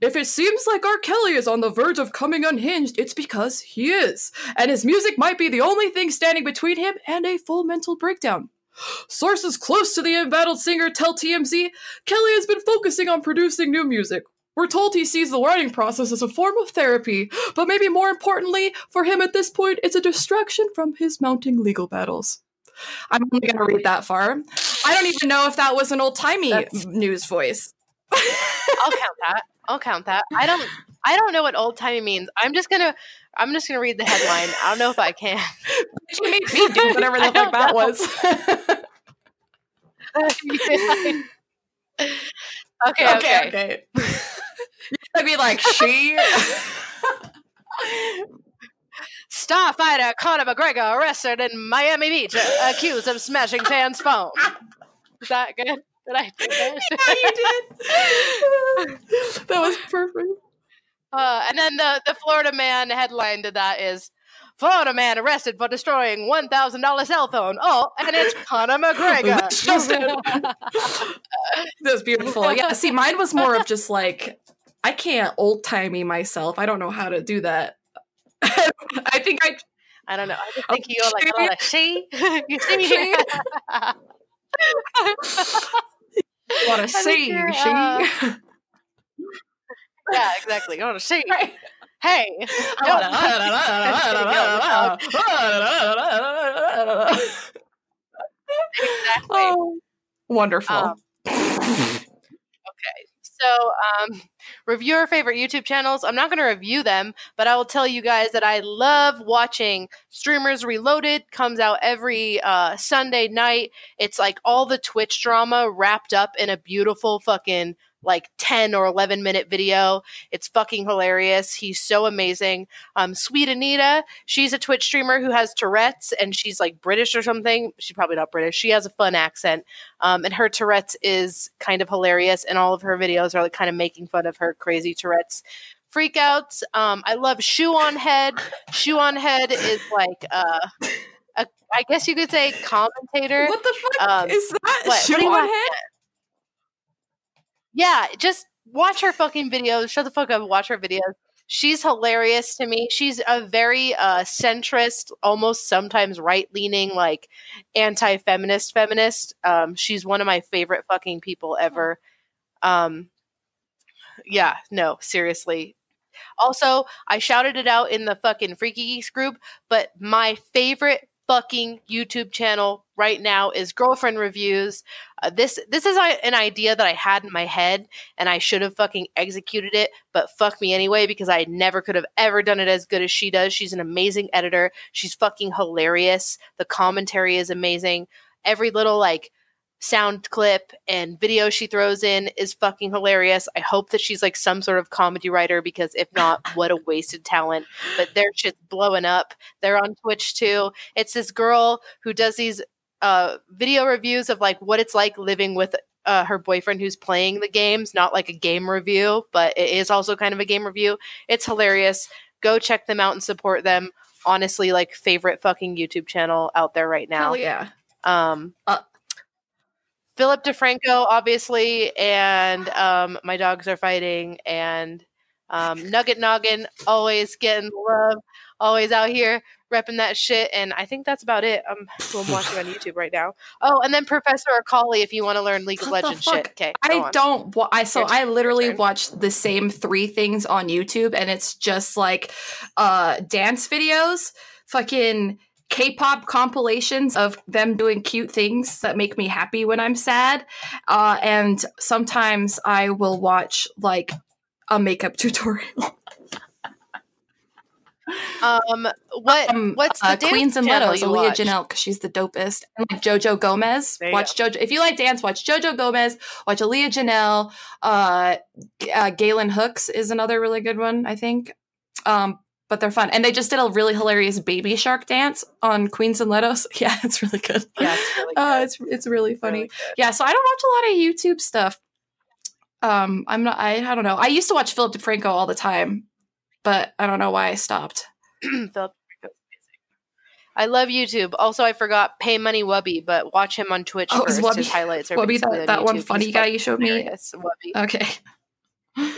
If it seems like R. Kelly is on the verge of coming unhinged, it's because he is, and his music might be the only thing standing between him and a full mental breakdown. Sources close to the embattled singer tell TMZ Kelly has been focusing on producing new music. We're told he sees the writing process as a form of therapy, but maybe more importantly, for him at this point, it's a distraction from his mounting legal battles. I'm only going to read that far. I don't even know if that was an old timey news voice. I'll count that. I'll count that. I don't. I don't know what old timey means. I'm just gonna. I'm just gonna read the headline. I don't know if I can. You made me do whatever the fuck that know. was. okay, okay, okay. I'd be like, she. Star fighter Conor McGregor arrested in Miami Beach, accused of smashing fans' phone. Is that good? Did I that? yeah, you did. that was perfect. Uh, and then the, the Florida man headline to that is Florida man arrested for destroying one thousand dollar cell phone. Oh, and it's Conor McGregor. That's just it. That was beautiful. Yeah, see, mine was more of just like, I can't old timey myself. I don't know how to do that. I think I. I don't know. I just think you're like, oh, like she, you see, want to I think see. you're, She. uh, yeah, exactly. Oh, she. Right. Hey, exactly. oh, wonderful. Um, so um, review your favorite YouTube channels. I'm not going to review them, but I will tell you guys that I love watching Streamers Reloaded. Comes out every uh, Sunday night. It's like all the Twitch drama wrapped up in a beautiful fucking like 10 or 11 minute video. It's fucking hilarious. He's so amazing. Um, Sweet Anita, she's a Twitch streamer who has Tourette's and she's like British or something. She's probably not British. She has a fun accent. Um, and her Tourette's is kind of hilarious. And all of her videos are like kind of making fun of her crazy Tourette's freakouts. Um, I love Shoe on Head. Shoe on Head is like, uh, a, I guess you could say commentator. what the fuck um, is that? what? What Shoe you on head? Yeah, just watch her fucking videos. Shut the fuck up. Watch her videos. She's hilarious to me. She's a very uh, centrist, almost sometimes right leaning, like anti feminist feminist. Um, she's one of my favorite fucking people ever. Um, yeah, no, seriously. Also, I shouted it out in the fucking Freaky Geeks group, but my favorite fucking YouTube channel right now is Girlfriend Reviews. Uh, this this is a- an idea that I had in my head, and I should have fucking executed it, but fuck me anyway because I never could have ever done it as good as she does. She's an amazing editor. She's fucking hilarious. The commentary is amazing. Every little like sound clip and video she throws in is fucking hilarious. I hope that she's like some sort of comedy writer because if not, what a wasted talent. But their shit's blowing up. They're on Twitch too. It's this girl who does these uh, video reviews of like what it's like living with uh, her boyfriend who's playing the games, not like a game review, but it is also kind of a game review. It's hilarious. Go check them out and support them. Honestly, like favorite fucking YouTube channel out there right now. Hell yeah. Um, Uh, Philip DeFranco, obviously, and um, my dogs are fighting, and um, Nugget Noggin, always getting love, always out here repping that shit. And I think that's about it. Who I'm watching on YouTube right now. Oh, and then Professor Akali if you want to learn League of What the Legends shit. Okay, I don't. Wa- I so I literally watch the same three things on YouTube, and it's just like uh dance videos, fucking K-pop compilations of them doing cute things that make me happy when I'm sad, uh, and sometimes I will watch like a makeup tutorial. Um, what Um, what's the uh, dance Queens and channel Littles, you Aliya? Janell, because she's the dopest. And like JoJo Gomez, There you watch JoJo. If you like dance, watch JoJo Gomez. Watch Aliya Janell. Uh, uh, Galen Hooks is another really good one, I think. Um, but they're fun, and they just did a really hilarious baby shark dance on Queens N Lettos. Yeah, it's really good. Yeah, it's really Uh, it's it's really funny. Really. Yeah, so I don't watch a lot of YouTube stuff. Um, I'm not. I I don't know. I used to watch Philip DeFranco all the time, but I don't know why I stopped. Philip. I love YouTube. Also, I forgot Pay Money Wubby, but watch him on Twitch Oh, first. Wubby- His highlights are Wubby, that, on that one funny He's guy you showed me. hilarious. Wubby. Okay.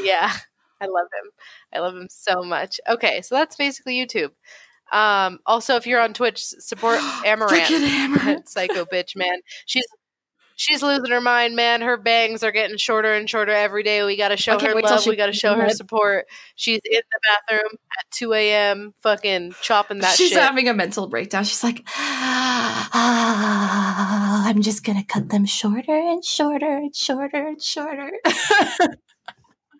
Yeah, I love him. I love him so much. Okay, so that's basically YouTube. Um, also, if you're on Twitch, support Amouranth. Amouranth. psycho bitch, man. She's she's losing her mind, man. Her bangs are getting shorter and shorter every day. We got to show her love. she We got to show her support. She's in the bathroom at 2 a.m. fucking chopping that She's shit. having a mental breakdown. She's like, ah, I'm just gonna cut them shorter and shorter and shorter and shorter.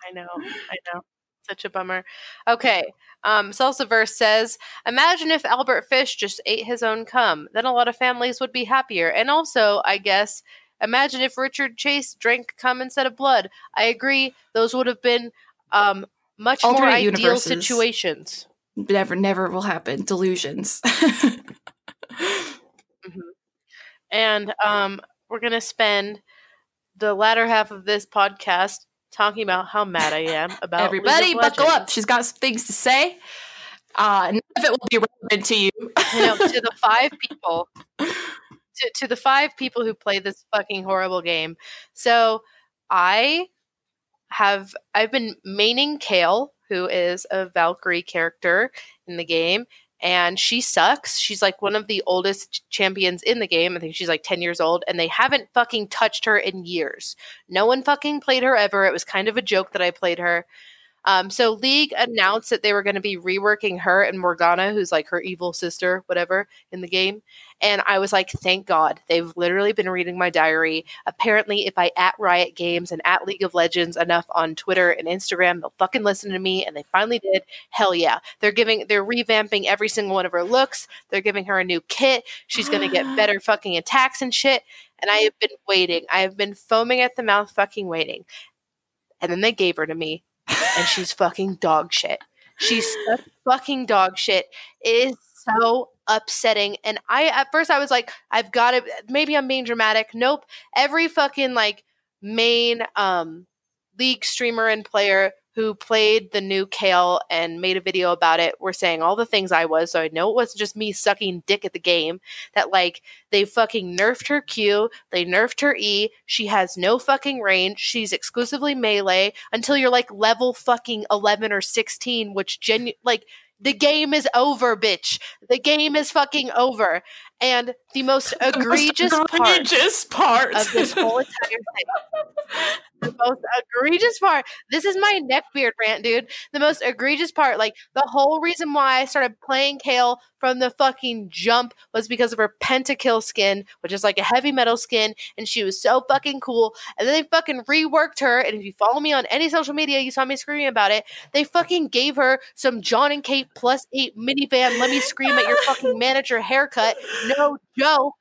I know. I know. Such a bummer. Okay. Um, Salsaverse says, Imagine if Albert Fish just ate his own cum. Then a lot of families would be happier. And also, I guess, imagine if Richard Chase drank cum instead of blood. I agree. Those would have been um, much more Alternate ideal universes. situations. never, never will happen. Delusions. And um, we're going to spend the latter half of this podcast talking about how mad I am about Everybody, buckle up. She's got some things to say. Uh, none of it will be relevant to you. you know, to the five people, to, to the five people who play this fucking horrible game. So I have I've been maining Kayle, who is a Valkyrie character in the game, and she sucks. She's like one of the oldest champions in the game. I think she's like 10 years old, and they haven't fucking touched her in years. No one fucking played her ever. It was kind of a joke that I played her. Um, so League announced that they were going to be reworking her and Morgana, who's like her evil sister, whatever, in the game. And I was like, thank God. They've literally been reading my diary. Apparently, if I at Riot Games and at League of Legends enough on Twitter and Instagram, they'll fucking listen to me. And they finally did. Hell yeah. They're giving, they're revamping every single one of her looks. They're giving her a new kit. She's going to get better fucking attacks and shit. And I have been waiting. I have been foaming at the mouth, fucking waiting. And then they gave her to me and she's fucking dog shit. She's fucking dog shit. It is so upsetting. And I at first I was like, I've got to maybe I'm being dramatic. Nope. Every fucking like main um league streamer and player who played the new Kayle and made a video about it were saying all the things I was. So I know it wasn't just me sucking dick at the game. That like they fucking nerfed her Q, they nerfed her E. She has no fucking range. She's exclusively melee until you're like level fucking 11 or 16, which genu like the game is over, bitch. The game is fucking over. And the most egregious part egregious part of this whole entire thing. The most egregious part. This is my neckbeard rant, dude. The most egregious part, like the whole reason why I started playing Kayle from the fucking jump was because of her pentakill skin, which is like a heavy metal skin, and she was so fucking cool. And then they fucking reworked her. And if you follow me on any social media, you saw me screaming about it. They fucking gave her some Jon and Kate plus eight minivan. Let me scream at your fucking manager haircut. No joke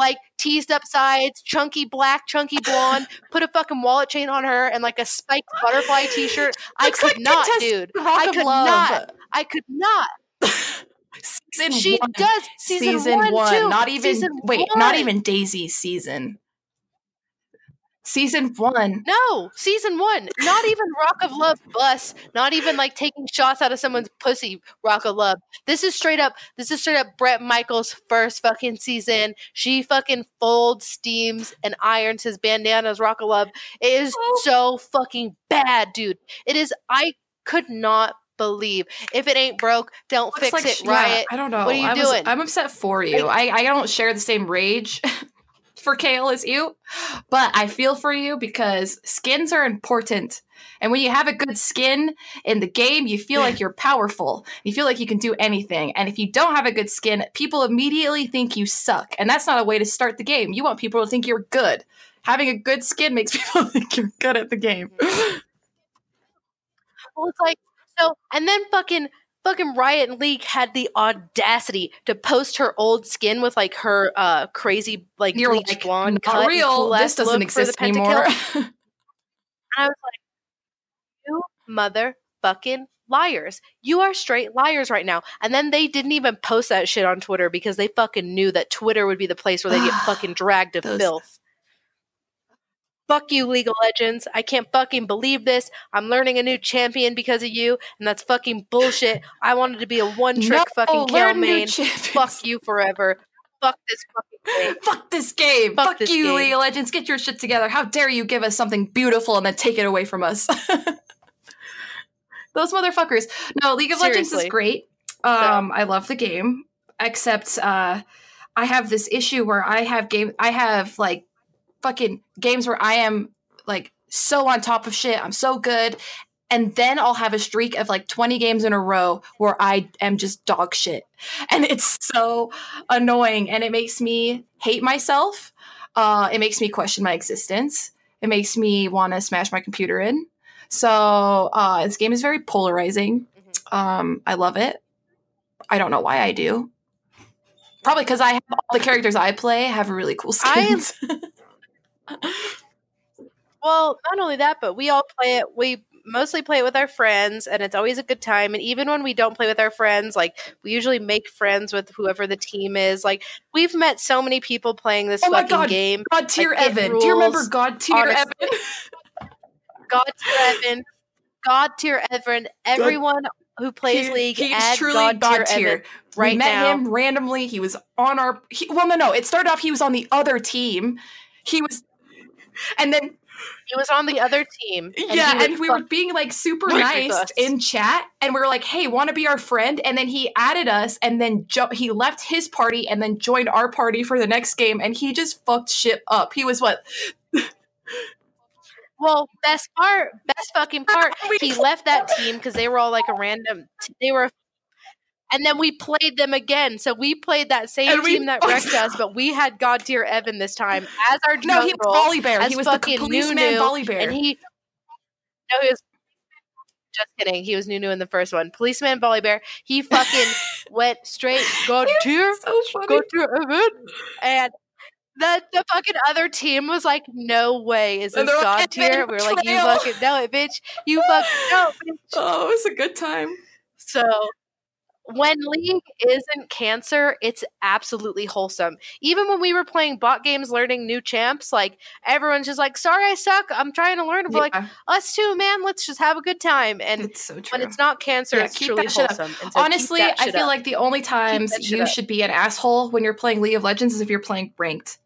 like teased up sides, chunky black, chunky blonde, put a fucking wallet chain on her and like a spiked butterfly t-shirt. I could like not, dude. I could not. I could not. Season She one. does season, one, too. Not even Season wait, not even Daisy's season. Season one. No, season one. Not even Rock of Love bus. Not even like taking shots out of someone's pussy. Rock of Love. This is straight up. This is straight up Bret Michaels' first fucking season. She fucking folds, steams, and irons his bandanas. Rock of Love. It is Oh. so fucking bad, dude. It is. I could not believe. If it ain't broke, don't Looks fix like it, yeah, Riot. I don't know. What are you I was- doing? I'm upset for you. I, I don't share the same rage for Kayle as you, but I feel for you because skins are important. And when you have a good skin in the game, you feel like you're powerful. You feel like you can do anything. And if you don't have a good skin, people immediately think you suck. And that's not a way to start the game. You want people to think you're good. Having a good skin makes people think you're good at the game. Well, it's like so, and then fucking fucking Riot and League had the audacity to post her old skin with like her uh crazy like You're bleached like, blonde cut real. This doesn't look for the exist anymore. And I was like, you motherfucking liars. You are straight liars right now. And then they didn't even post that shit on Twitter because they fucking knew that Twitter would be the place where they get fucking dragged to Those- filth. Fuck you, League of Legends. I can't fucking believe this. I'm learning a new champion because of you, and that's fucking bullshit. I wanted to be a one trick No, fucking kill main. Fuck you forever. Fuck this fucking game. Fuck this game. Fuck Fuck, this you, game. League of Legends. Get your shit together. How dare you give us something beautiful and then take it away from us? Those motherfuckers. No, League of Legends is great. Um, I love the game, except uh, I have this issue where I have game. I have like fucking games where I am like so on top of shit. I'm so good. And then I'll have a streak of like 20 games in a row where I am just dog shit. And it's so annoying and it makes me hate myself. Uh, it makes me question my existence. It makes me want to smash my computer in. So uh, this game is very polarizing. Mhm. Um, I love it. I don't know why I do. Probably because I have all the characters I play have really cool I- skins. Well, not only that, but we all play it. We mostly play it with our friends, and it's always a good time. And even when we don't play with our friends, like we usually make friends with whoever the team is. Like we've met so many people playing this Oh fucking God. game. God tier Like, Evan. Do you remember God tier. Evan? God tier Evan, God tier Evan. Everyone who plays He- League, he's add truly God, God tier tier. Right we met now. him randomly. He was on our. He, well, no, no. It started off. He was on the other team. He was, and then He was on the other team. and yeah, and we fuck- were being like super nice in chat, and we were like, "Hey, want to be our friend?" And then he added us, and then jo- he left his party, and then joined our party for the next game, and he just fucked shit up. He was what? Well, best part, best fucking part, he left that team because they were all like a random. They were, and then we played them again. So we played that same we team that wrecked us, but we had God tier Evan this time as our No, he was Volibear. He was the fucking policeman Volibear. and he. No, he was. Just kidding. He was new new in the first one. Policeman Volibear. He fucking went straight God tier so go to Evan. And the, the fucking other team was like, no way is this like, God tier. We were like, you fucking know it, bitch. You fucking know it, bitch. Oh, it was a good time. So when League isn't cancer, it's absolutely wholesome. Even when we were playing bot games learning new champs, like everyone's just like, sorry I suck. I'm trying to learn. We're like, us too, man. Let's just have a good time. And it's so true. when it's not cancer, Yeah, it's keep truly that shit wholesome. So Honestly, I feel up. like the only times you up. should be an asshole when you're playing League of Legends is if you're playing ranked.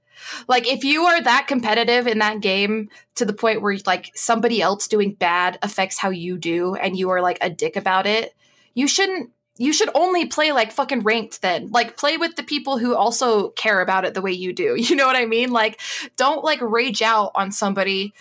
Like if you are that competitive in that game to the point where like somebody else doing bad affects how you do and you are like a dick about it, you shouldn't you should only play like fucking ranked then. Like play with the people who also care about it the way you do. You know what I mean? Like don't like rage out on somebody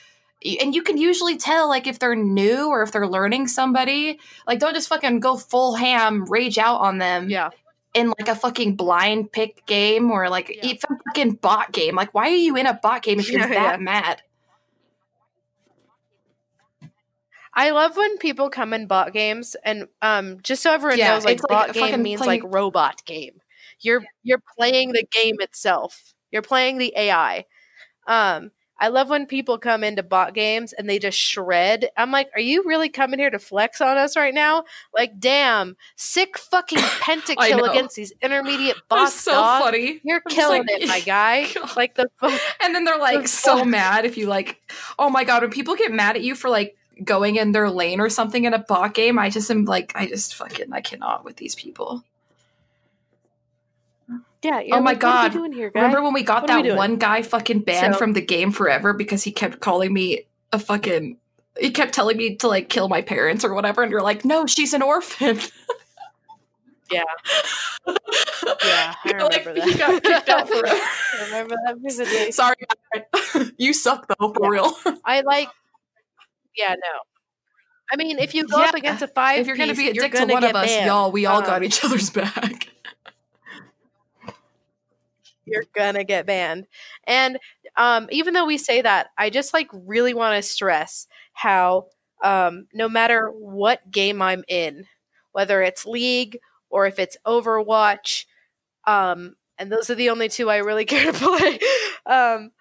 and you can usually tell like if they're new or if they're learning somebody like don't just fucking go full ham rage out on them yeah. in like a fucking blind pick game or like Yeah. even fucking bot game like why are you in a bot game if you're Yeah, that yeah. mad I love when people come in bot games, and um, just so everyone Yeah, knows, like it's like bot game means playing- like robot game. You're you're playing the game itself. You're playing the AI. Um, I love when people come into bot games and they just shred. I'm like, are you really coming here to flex on us right now? Like, damn, sick fucking pentakill against these intermediate That's bots. so dog. funny You're I'm killing like- it, my guy. God. Like the and then they're like The so mad if you like oh my god when people get mad at you for like going in their lane or something in a bot game i just am like i just fucking i cannot with these people yeah. you're Oh my like, are God. doing here, remember when we got What are we that one guy fucking banned So- from the game forever because he kept calling me a fucking he kept telling me to like kill my parents or whatever, and you're like, no, she's an orphan. Yeah. Yeah, I Like, remember He got kicked out forever. I remember that vividly. Sorry, you suck though, for Yeah. real. I like. Yeah, no. I mean, if you go up against a five, if you're gonna be a dick to one of us, banned. y'all, we all Um, got each other's back. you're gonna get banned. And um, even though we say that, I just like really want to stress how um, no matter what game I'm in, whether it's League or if it's Overwatch, um, and those are the only two I really care to play. um,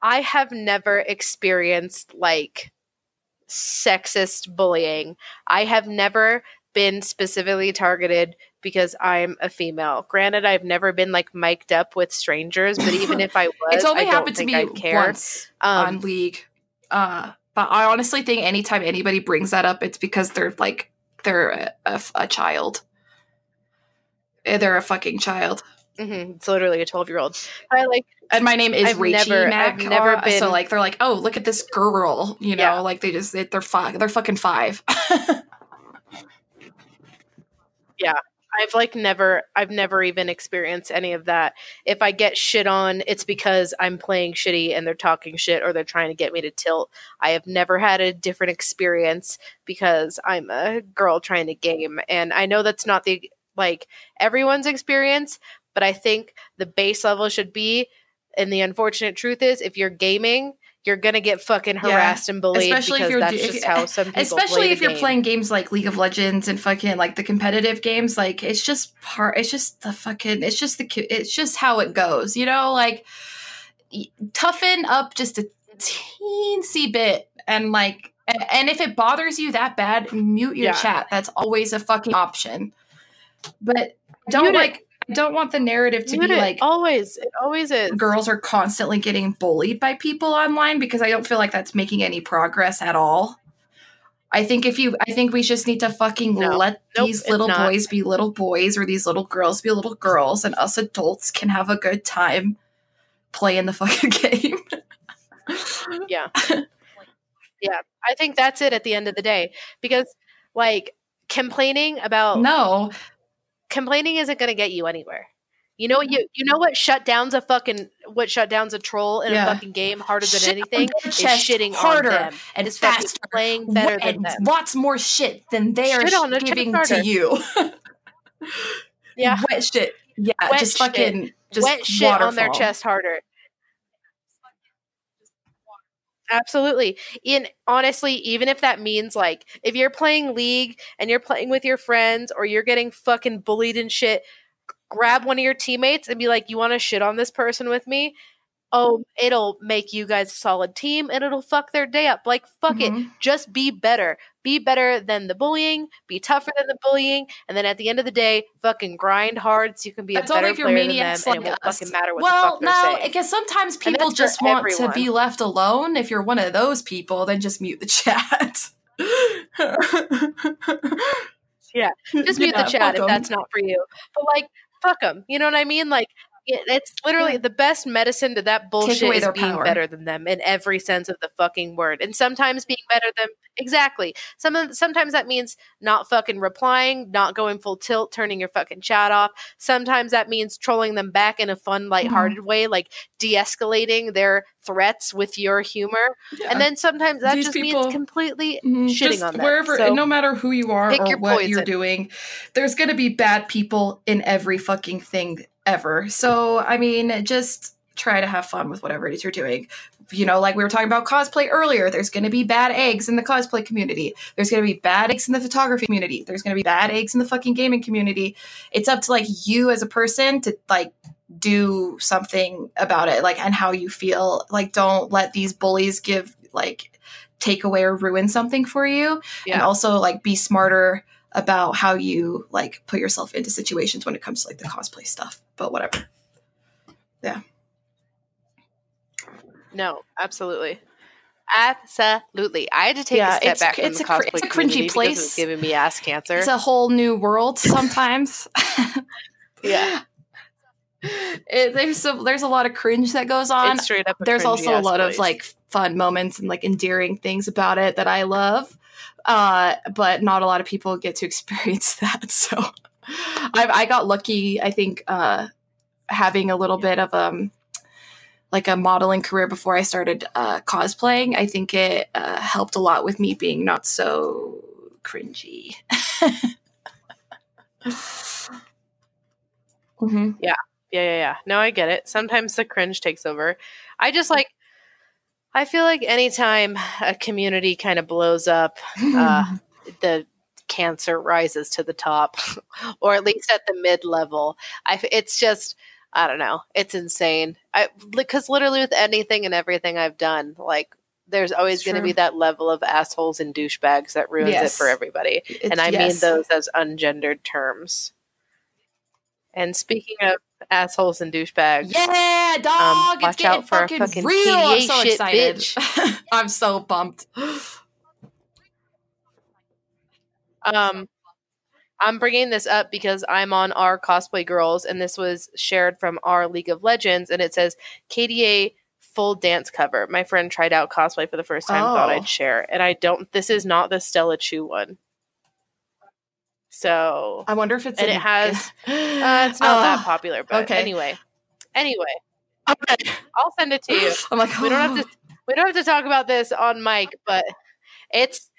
I have never experienced like sexist bullying. I have never been specifically targeted because I'm a female. Granted, I've never been like mic'd up with strangers, but even if I was, it's only I happened to me once on Um, League. Uh, but I honestly think anytime anybody brings that up, it's because they're like they're a, a, a child. Eh, They're a fucking child. Mhm, it's literally a 12 year old. I like And my name is I've Rachie never- Mac. I've never uh, been- so like they're like, oh, look at this girl. You know, Yeah. like they just they, they're five. They're fucking five. yeah, I've like never I've never even experienced any of that. If I get shit on, it's because I'm playing shitty and they're talking shit or they're trying to get me to tilt. I have never had a different experience because I'm a girl trying to game and I know that's not the like everyone's experience, but I think the base level should be and the unfortunate truth is if you're gaming, you're going to get fucking Yeah. harassed and bullied Especially if you're that's if just how some people Especially if you're game. playing games like League of Legends and fucking like the competitive games, like it's just part. It's just the fucking. It's just the. It's just how it goes. You know, like toughen up just a teensy bit, and like, and, and if it bothers you that bad, mute your Yeah. chat. That's always a fucking option. But don't Mute it. Don't want the narrative to be like always it always is. girls are constantly getting bullied by people online because I don't feel like that's making any progress at all. I think if you, I think we just need to fucking No. let Nope, these little boys be little boys or these little girls be little girls, and us adults can have a good time playing the fucking game. Yeah. Yeah. I think that's it at the end of the day because like complaining about no, complaining isn't going to get you anywhere. You know what mm-hmm. you you know what shut down's a fucking what shut down's a troll in Yeah. a fucking game harder than Shit anything is shitting harder them. and Is faster, playing better Wa- than and them. lots more shit than they are Shit on their giving to you. Yeah. wet shit. Yeah, Wet just shit. fucking just Wet shit on their chest harder. Absolutely. And honestly, even if that means like if you're playing League and you're playing with your friends or you're getting fucking bullied and shit, grab one of your teammates and be like, "You want to shit on this person with me?" Oh, it'll make you guys a solid team and it'll fuck their day up. Like fuck it. Mhm. Just be better. Be better than the bullying, be tougher than the bullying, and then at the end of the day, fucking grind hard so you can be That's a better if you're player than them maniacs and like it won't fucking matter what well, the fuck they're no, because sometimes people just want to be left alone. If you're one of those people, then just mute the chat. Yeah, just mute Yeah, the chat if if 'em. that's not for you. But like, fuck them. You know what I mean? Like, it's literally Yeah. the best medicine to that bullshit is being power. better than them in every sense of the fucking word. And sometimes being better than exactly. Some sometimes that means not fucking replying, not going full tilt, turning your fucking chat off. Sometimes that means trolling them back in a fun, Mm-hmm. lighthearted way, like de-escalating their threats with your humor. Yeah. And then sometimes that These just people- means completely Mhm, shitting on them. wherever, So- no matter who you are or what you're doing, there's going to be bad people in every fucking thing ever. So, I mean, just try to have fun with whatever it is you're doing. You know, like we were talking about cosplay earlier, there's going to be bad eggs in the cosplay community. There's going to be bad eggs in the photography community. There's going to be bad eggs in the fucking gaming community. It's up to like you as a person to like do something about it, like and how you feel. Like, don't let these bullies give like take away or ruin something for you and also like be smarter about how you like put yourself into situations when it comes to like the cosplay stuff but whatever Yeah. No, absolutely. Absolutely. I had to take Yeah, a step it's- back from it's the a cosplay it's a cringy place. It was giving me ass cancer. it's a whole new world sometimes yeah. it, there's a, there's a lot of cringe that goes on. Straight up. there's also a lot of like fun moments and like endearing things about it that I love. Uh, but not a lot of people get to experience that. So I, I got lucky, I think, uh, having a little bit of um like a modeling career before I started uh, cosplaying. I think it uh, helped a lot with me being not so cringy. hmm Yeah, yeah, yeah. No, I get it. Sometimes the cringe takes over. I just like. I feel like anytime a community kind of blows up, uh, the cancer rises to the top, or at least at the mid level. I. It's just. I don't know. It's insane. I because literally with anything and everything I've done, like there's always going to be that level of assholes and douchebags that ruins it for everybody. It's- and I yes. mean those as ungendered terms. And speaking of assholes and douchebags, Yeah, dog! Um, it's watch getting out for fucking, fucking real. I'm so shit, excited. bitch. I'm so pumped. um, I'm bringing this up because I'm on our cosplay girls, and this was shared from our League of Legends, and it says KDA full dance cover. My friend tried out cosplay for the first time, thought Oh. I'd share, and I don't. This is not the Stella Chuu one. So I wonder if it's And in- it has- uh, it's not that Oh, popular, but okay. anyway, anyway, Okay. I'll send it to you. I'm like, we don't have to we don't have to talk about this on mic, but it's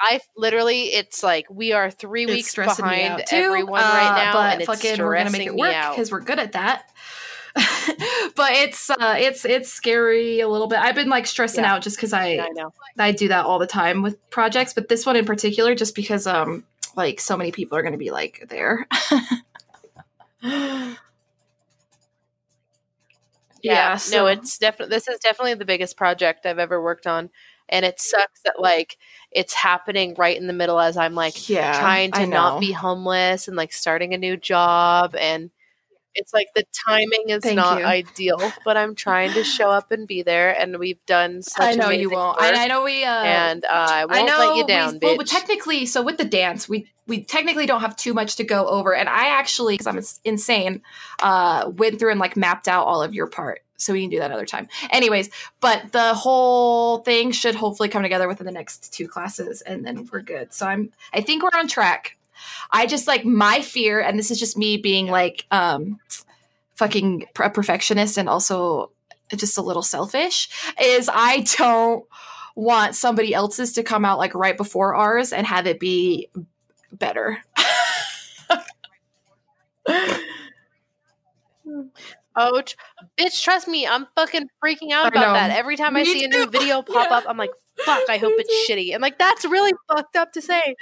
I literally it's like we are three It's weeks behind everyone uh, right now, but and it's fucking we're gonna make it work because we're good at that. but it's uh, it's it's scary a little bit. I've been like stressing Yeah. out just because I I know. I do that all the time with projects, but this one in particular, just because um like so many people are going to be like there. Yeah, so- no, it's definitely this is definitely the biggest project I've ever worked on, and it sucks that like it's happening right in the middle as I'm like yeah trying to not be homeless and like starting a new job and it's like the timing is Thank not you. ideal but i'm trying to show up and be there and we've done such I know you won't. I, I know we uh, and uh, i won't I know let you down we, bitch well, technically, so with the dance, we we technically don't have too much to go over, and I actually, because I'm insane, uh, went through and like mapped out all of your part, so we can do that another time. Anyways, but the whole thing should hopefully come together within the next two classes, and then we're good. So I'm, I think we're on track. I just like my fear, and this is just me being like, um, fucking a perfectionist, and also just a little selfish, is I don't want somebody else's to come out like right before ours and have it be better. oh bitch trust me i'm fucking freaking out I about that every time i Me see a new video pop Yeah. up i'm like fuck i hope it's too. shitty and like that's really fucked up to say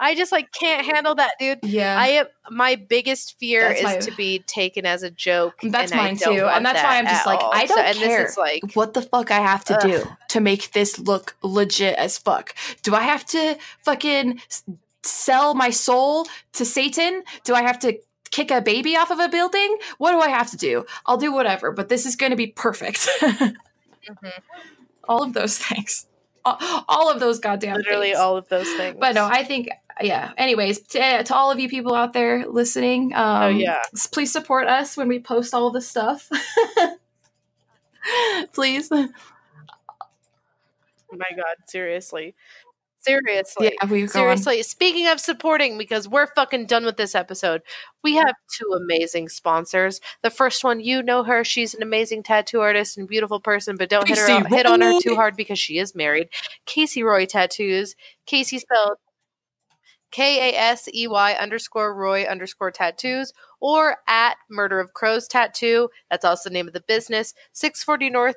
i just like can't handle that dude Yeah. I am my biggest fear That's is my- to be taken as a joke. That's and I mine too. And that's why I'm just like, all. I don't and care. This is like, what the fuck I have to Ugh. do to make this look legit as fuck? Do I have to fucking sell my soul to Satan? Do I have to kick a baby off of a building? What do I have to do? I'll do whatever, but this is going to be perfect. Mhm. All of those things. All, all of those goddamn literally things. all of those things. But no, I think yeah. Anyways, to, to all of you people out there listening, um, oh yeah, please support us when we post all this stuff. please. oh my god, seriously, seriously. Yeah, we go on. Seriously, speaking of supporting, because we're fucking done with this episode, we have two amazing sponsors. The first one, you know her; she's an amazing tattoo artist and beautiful person, but don't hit her Kasey hit on her too hard because she is married. Kasey Roy Tattoos. Kasey spelled K A S E Y underscore Roy underscore tattoos or at Murder of Crows Tattoo. That's also the name of the business. 640 North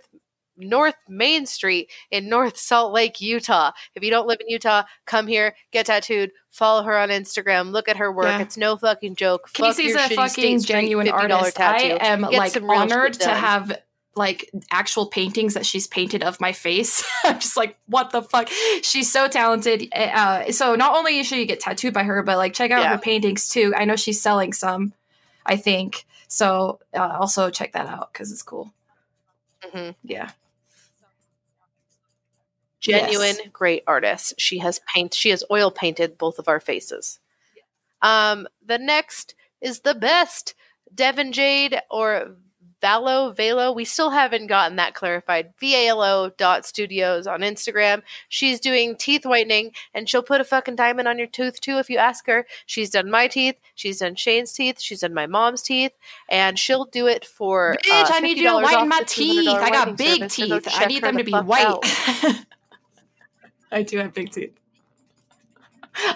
North Main Street in North Salt Lake, Utah. If you don't live in Utah, come here, get tattooed, follow her on Instagram, look at her work. Yeah. It's no fucking joke. Fuck Kasey's your a fucking genuine $50 artist. tattoo. I am Get like honored to have like actual paintings that she's painted of my face. I'm just like, what the fuck? She's so talented. Uh, so not only should you get tattooed by her, but like check out Yeah. her paintings too. I know she's selling some. I think so. Uh, also check that out because it's cool. Mhm. Yeah. genuine Yes. great artist she has paint she has oil painted both of our faces um the next is the best Devin Jade or Valo, Valo. We still haven't gotten that clarified. V-A-L-O dot studios on Instagram. She's doing teeth whitening and she'll put a fucking diamond on your tooth too if you ask her. She's done my teeth. She's done Shane's teeth. She's done my mom's teeth. And she'll do it for Bitch, uh, I need you to $50 whiten my teeth. I got big teeth. I need them the to be white. I do have big teeth.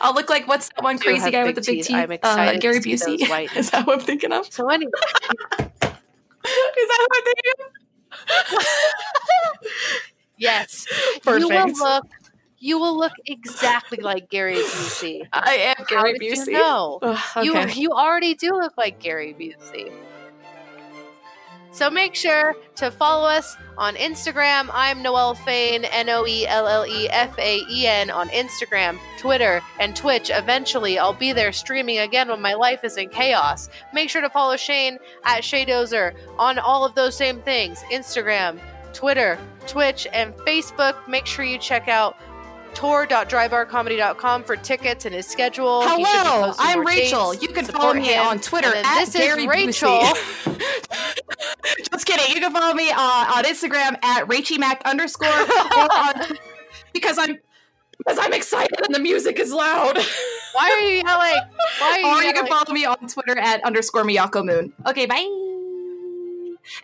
I'll look like what's that one crazy guy with the big teeth. teeth? I'm uh, Gary Busey. Is that what I'm thinking of? So anyway, that what thinking of? yes, you will look. You will look exactly like Gary Busey. I am How Gary did Busey. you know? Ugh, You you already do look like Gary Busey. So make sure to follow us on Instagram. I'm Noelle Faen, N O E L L E F A E N on Instagram, Twitter, and Twitch. Eventually, I'll be there streaming again when my life is in chaos. Make sure to follow Shane at Shadozer on all of those same things Instagram, Twitter, Twitch, and Facebook. Make sure you check out tour.drybarcomedy.com for tickets and his schedule. He should be Hello, I'm Rachel. dates. You can Support follow me him. on Twitter at this Gary is Rachel. Just kidding. You can follow me uh, on Instagram at RachieMac underscore on, because I'm because I'm excited and the music is loud. Why are you yelling? Why are you or you yelling? can follow me on Twitter at underscore Miyako Moon. Okay, bye.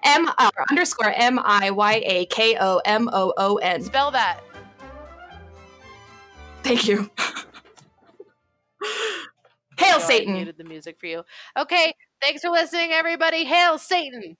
M uh, underscore M I Y A K O M O O N. Spell that. Thank you. Hail Satan. I Satan. muted the music for you. Okay, thanks for listening, everybody. Hail Satan.